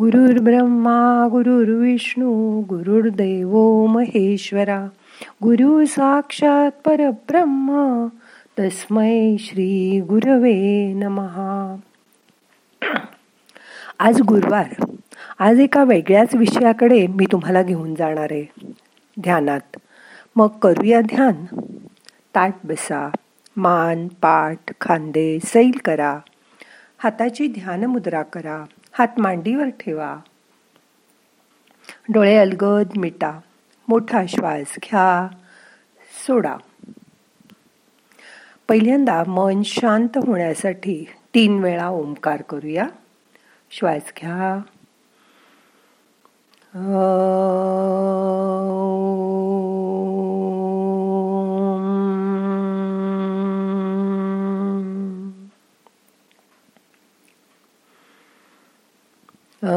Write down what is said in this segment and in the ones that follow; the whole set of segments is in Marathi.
गुरुर् ब्रह्मा गुरुर्विष्णू गुरुर्देव महेश्वरा. गुरु साक्षात परब्रह्म तस्मै श्री गुरवे नमहा आज गुरुवार. आज एका वेगळ्याच विषयाकडे मी तुम्हाला घेऊन जाणार आहे. ध्यानात. मग करूया ध्यान. ताट बसा मान पाठ खांदे सैल करा. हाताची ध्यान मुद्रा करा. हात मांडीवर ठेवा. डोळे अलगद मिटा. मोठा श्वास घ्या. सोडा. पहिल्यांदा मन शांत होण्यासाठी तीन वेळा ओंकार करूया. श्वास घ्या. मन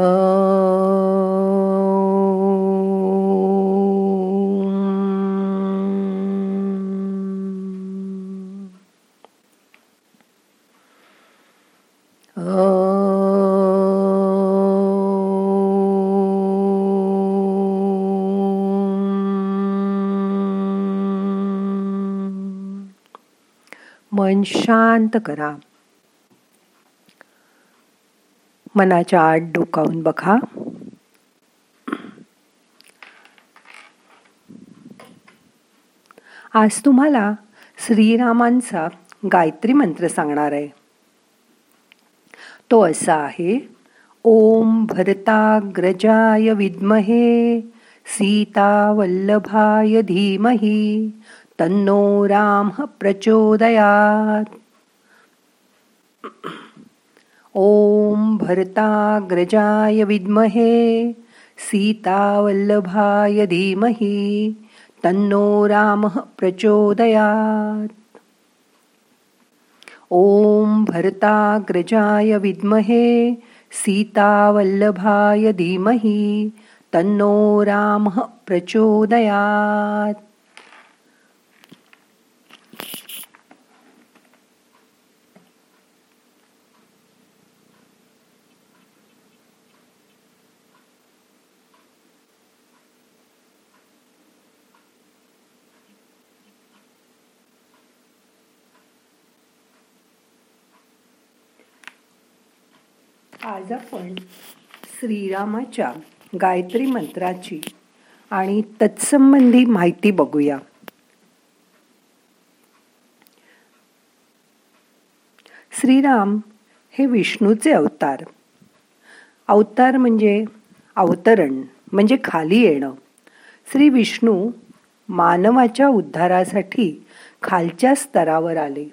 शांत करा मनाच्या आत डोकावून बघा. आज तुम्हाला श्रीरामांचा गायत्री मंत्र सांगणार आहे. तो असा आहे ओम भरताग्रजाय विद्महे सीता वल्लभाय धीमही तन्नो राम प्रचोदयात. ओम भरताग्रजाय विद्महे सीतावल्लभाय धीमहि तन्नो रामः प्रचोदयात्। ॐ भरताग्रजाय विद्महे सीतावल्लभाय धीमहि तन्नो रामः प्रचोदयात्। आज आपण श्रीरामाच्या गायत्री मंत्राची आणि तत्संबंधी माहिती बघूया. श्रीराम हे विष्णूचे अवतार. अवतार म्हणजे अवतरण म्हणजे खाली येणं. श्री विष्णू मानवाच्या उद्धारासाठी खालच्या स्तरावर आले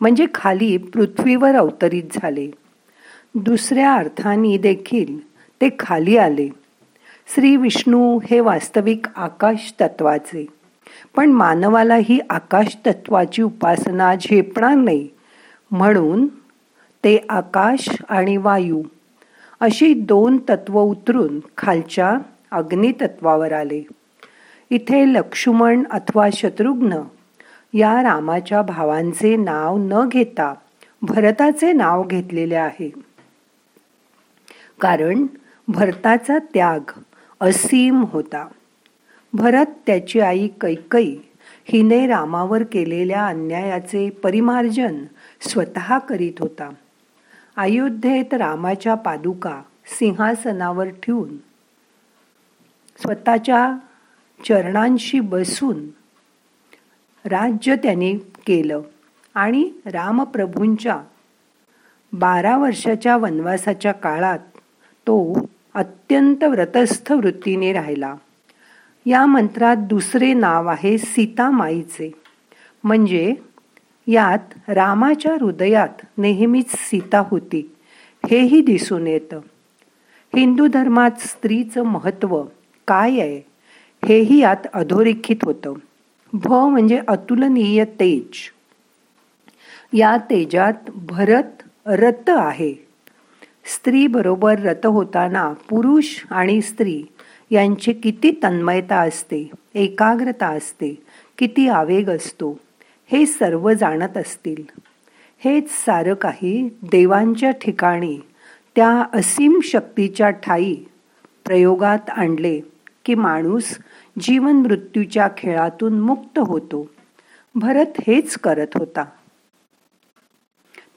म्हणजे खाली पृथ्वीवर अवतरित झाले. दुसऱ्या अर्थाने देखील ते खाली आले. श्री विष्णू हे वास्तविक आकाश तत्वाचे पण मानवाला ही आकाश तत्वाची उपासना झेपणार नाही. म्हणून ते आकाश आणि वायू अशी दोन तत्व उतरून खालच्या अग्नितत्वावर आले. इथे लक्ष्मण अथवा शत्रुघ्न या रामाच्या भावांचे नाव न घेता भरताचे नाव घेतलेले आहे. कारण भरताचा त्याग असीम होता. भरत त्याची आई कैकई हिने रामावर केलेल्या अन्यायाचे परिमार्जन स्वतः करीत होता. अयोध्येत रामाच्या पादुका सिंहासनावर ठेवून स्वतःच्या चरणांशी बसून राज्य त्याने केलं आणि रामप्रभूंच्या बारा वर्षाच्या वनवासाच्या काळात तो अत्यंत व्रतस्थ वृत्तीने राहिला. या मंत्रात दुसरे नाव आहे सीतामाईचे. म्हणजे यात रामाच्या हृदयात नेहमीच सीता होती हेही दिसून येतं. हिंदू धर्मात स्त्रीचं महत्त्व काय आहे हेही यात अधोरेखित होतं. भ म्हणजे अतुलनीय तेज. या तेजात भरत रत आहे. स्त्रीबरोबर रत होताना पुरुष आणि स्त्री यांची किती तन्मयता असते एकाग्रता असते किती आवेग असतो हे सर्व जाणत असतील. हेच सारं काही देवांच्या ठिकाणी त्या असीम शक्तीच्या ठाई प्रयोगात आणले की माणूस जीवन मृत्यूच्या खेळातून मुक्त होतो. भरत हेच करत होता.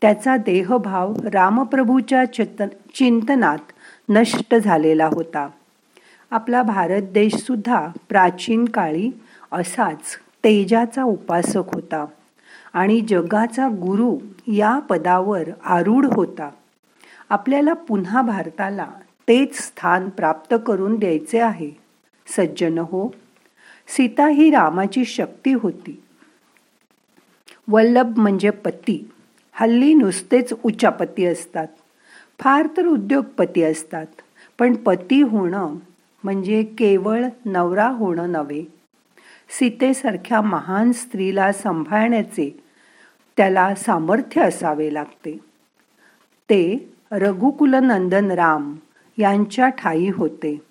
त्याचा देहभाव रामप्रभूच्या चिंतनात नष्ट झालेला होता. आपला भारत देशसुद्धा प्राचीन काळी असाच तेजाचा उपासक होता आणि जगाचा गुरु या पदावर आरूढ होता. आपल्याला पुन्हा भारताला तेच स्थान प्राप्त करून द्यायचे आहे. सज्जन हो सीता ही रामाची शक्ती होती. वल्लभ म्हणजे पती. हल्ली नुसतेच उच्चापती असतात. फार तर उद्योगपती असतात. पण पती होणं म्हणजे केवळ नवरा होणं नव्हे. सीतेसारख्या महान स्त्रीला सांभाळण्याचे त्याला सामर्थ्य असावे लागते. ते रघुकुलनंदन राम यांच्या ठाई होते.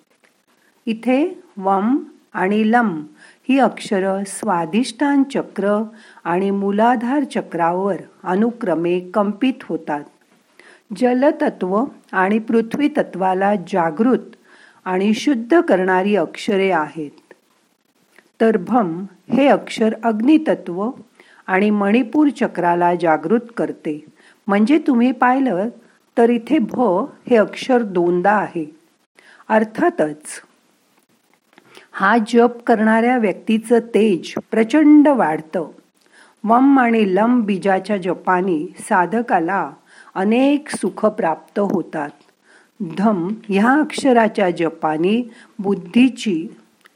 इथे वम आणि लम ही अक्षर स्वाधिष्ठान चक्र आणि मूलाधार चक्रावर अनुक्रमे कंपित होतात. जलतत्व आणि पृथ्वी तत्वाला जागृत आणि शुद्ध करणारी अक्षरे आहेत. तर भम हे अक्षर अग्नितत्व आणि मणिपूर चक्राला जागृत करते. म्हणजे तुम्ही पाहिलं तर इथे भ हे अक्षर दोनदा आहे. अर्थातच हा जप करणाऱ्या व्यक्तीचं तेज प्रचंड वाढतं. वम आणि लम बीजाच्या जपानी साधकाला अनेक सुख प्राप्त होतात. धम ह्या अक्षराच्या जपानी बुद्धीची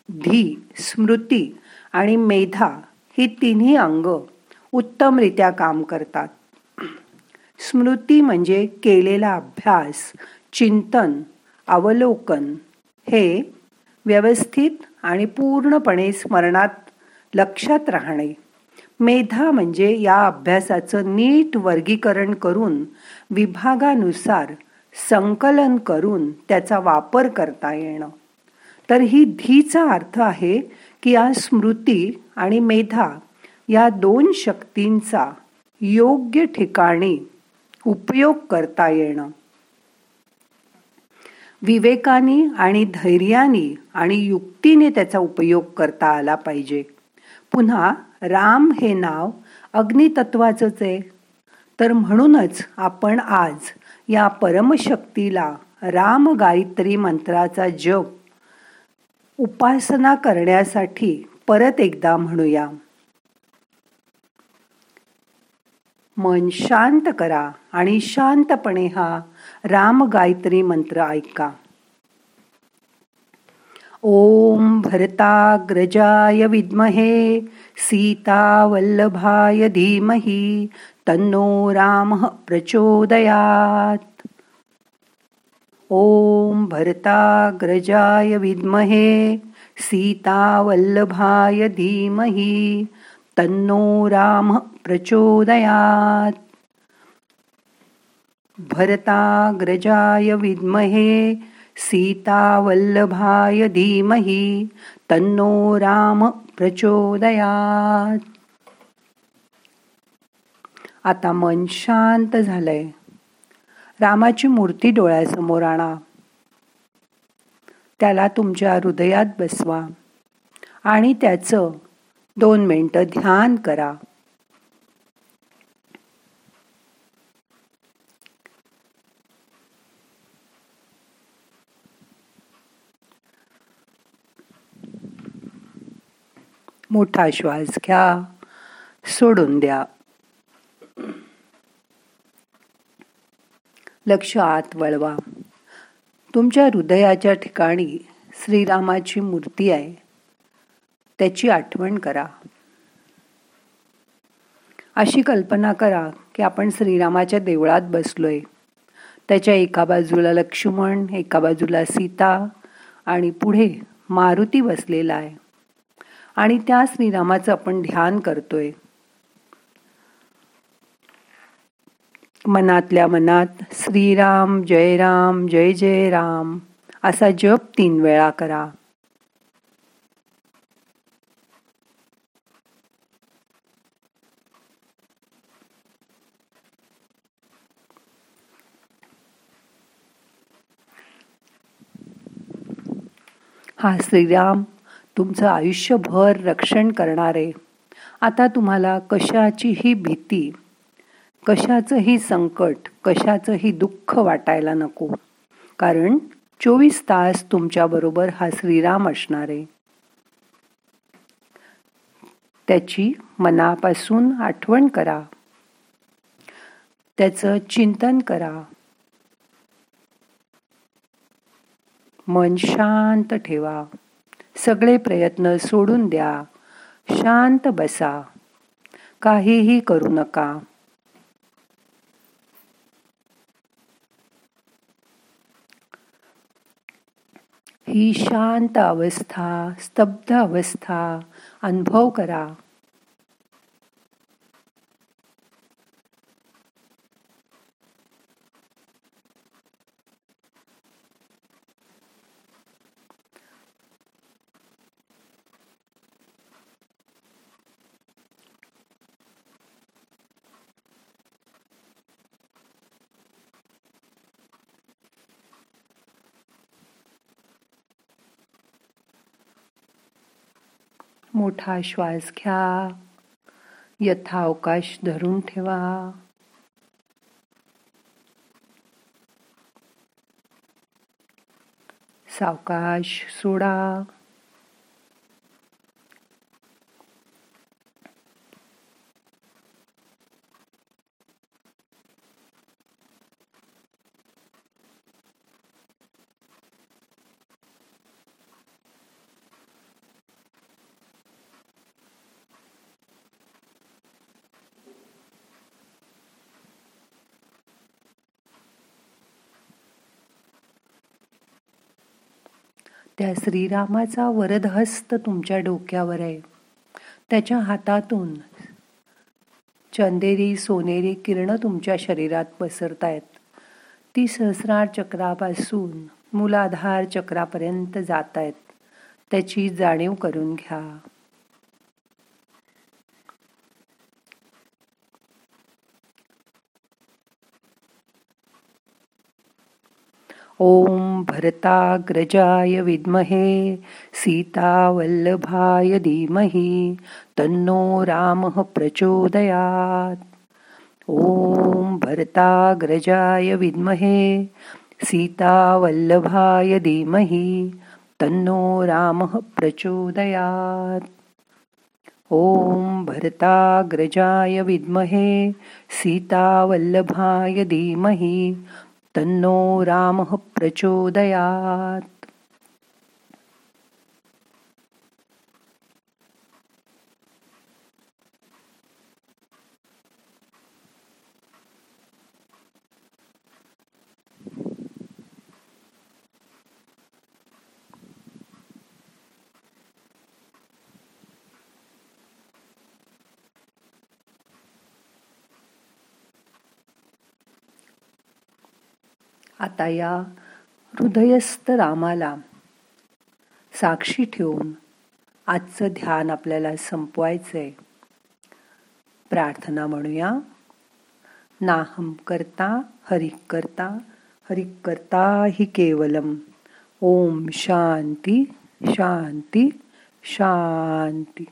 धी स्मृती आणि मेधा ही तिन्ही अंग उत्तमरित्या काम करतात. स्मृती म्हणजे केलेला अभ्यास चिंतन अवलोकन हे व्यवस्थित आणि पूर्णपणे स्मरणात लक्षात राहणे. मेधा म्हणजे या अभ्यासाचं नीट वर्गीकरण करून विभागानुसार संकलन करून त्याचा वापर करता येणं. तर ही धीचा अर्थ आहे की या स्मृती आणि मेधा या दोन शक्तींचा योग्य ठिकाणी उपयोग करता येणं. विवेकाने आणि धैर्याने आणि युक्तीने त्याचा उपयोग करता आला पाहिजे. पुन्हा राम हे नाव अग्नितत्वाचंच आहे. तर म्हणूनच आपण आज या परमशक्तीला राम गायत्री मंत्राचा जप उपासना करण्यासाठी परत एकदा म्हणूया. मन शांत करा आणि शांतपणे हा राम गायत्री मंत्र ऐका. ओम भरताग्रजाय विद्महे सीतावल्लभाय धीमहि तन्नो राम प्रचोदयात. ओम भरताग्रजाय विद्महे सीतावल्लभाय धीमहि तन्नो राम प्रचोदयात। भरताग्रजाय विद्महे सीतावल्लभाय धीमहि तन्नो राम प्रचोदयात। आता मन शांत झालंय. रामाची मूर्ती डोळ्यासमोर आणा. त्याला तुमच्या हृदयात बसवा. आणि त्याचं दोन मिनटं ध्यान करा. मोठा श्वास घ्या सोडून द्या. लक्ष आत वळवा. तुमच्या हृदयाच्या ठिकाणी श्रीरामाची मूर्ती आहे. त्याची आठवण करा. अशी कल्पना करा की आपण श्रीरामाच्या देवळात बसलोय. त्याच्या एका बाजूला लक्ष्मण एका बाजूला सीता आणि पुढे मारुती बसलेला आहे. आणि त्या श्रीरामाचं आपण ध्यान करतोय. मनातल्या मनात श्रीराम जय राम जय जय राम असा जप तीन वेळा करा. हा श्रीराम तुमचं आयुष्यभर रक्षण करणारे. आता तुम्हाला कशाचीही भीती कशाचंही संकट कशाचंही दुःख वाटायला नको. कारण चोवीस तास तुमच्याबरोबर हा श्रीराम असणारे. त्याची मनापासून आठवण करा. त्याचं चिंतन करा. मन शांत ठेवा. सगळे प्रयत्न सोडून द्या. शांत बसा. काहीही करू नका. ही शांत अवस्था स्तब्ध अवस्था अनुभव करा. मोठा श्वास घ्या. यथावकाश धरून ठेवा. सावकाश सोडा. त्या श्रीरामाचा वरदहस्त तुमच्या डोक्यावर आहे. त्याच्या हातातून चंदेरी सोनेरी किरण तुमच्या शरीरात पसरतायत. ती सहस्रार चक्रापासून मुलाधार चक्रापर्यंत जात आहेत त्याची जाणीव करून घ्या. ओम भरताग्रजाय विद्महे सीतावल्लभाय धीमहि तन्नो रामः प्रचोदयात्। ॐ भरताग्रजाय विद्महे सीतावल्लभाय धीमहि तन्नो रामः प्रचोदयात्। ॐ भरताग्रजाय विद्महे सीतावल्लभाय धीमहि तन्नो रामः प्रचोदयात्। आता या हृदयस्थ रामाला साक्षी ठेवून आजचं ध्यान आपल्याला संपवायचंय. प्रार्थना म्हणूया. नाहम करता हरिक करता हरिक करता हि केवलम. ओम शांती शांती शांती.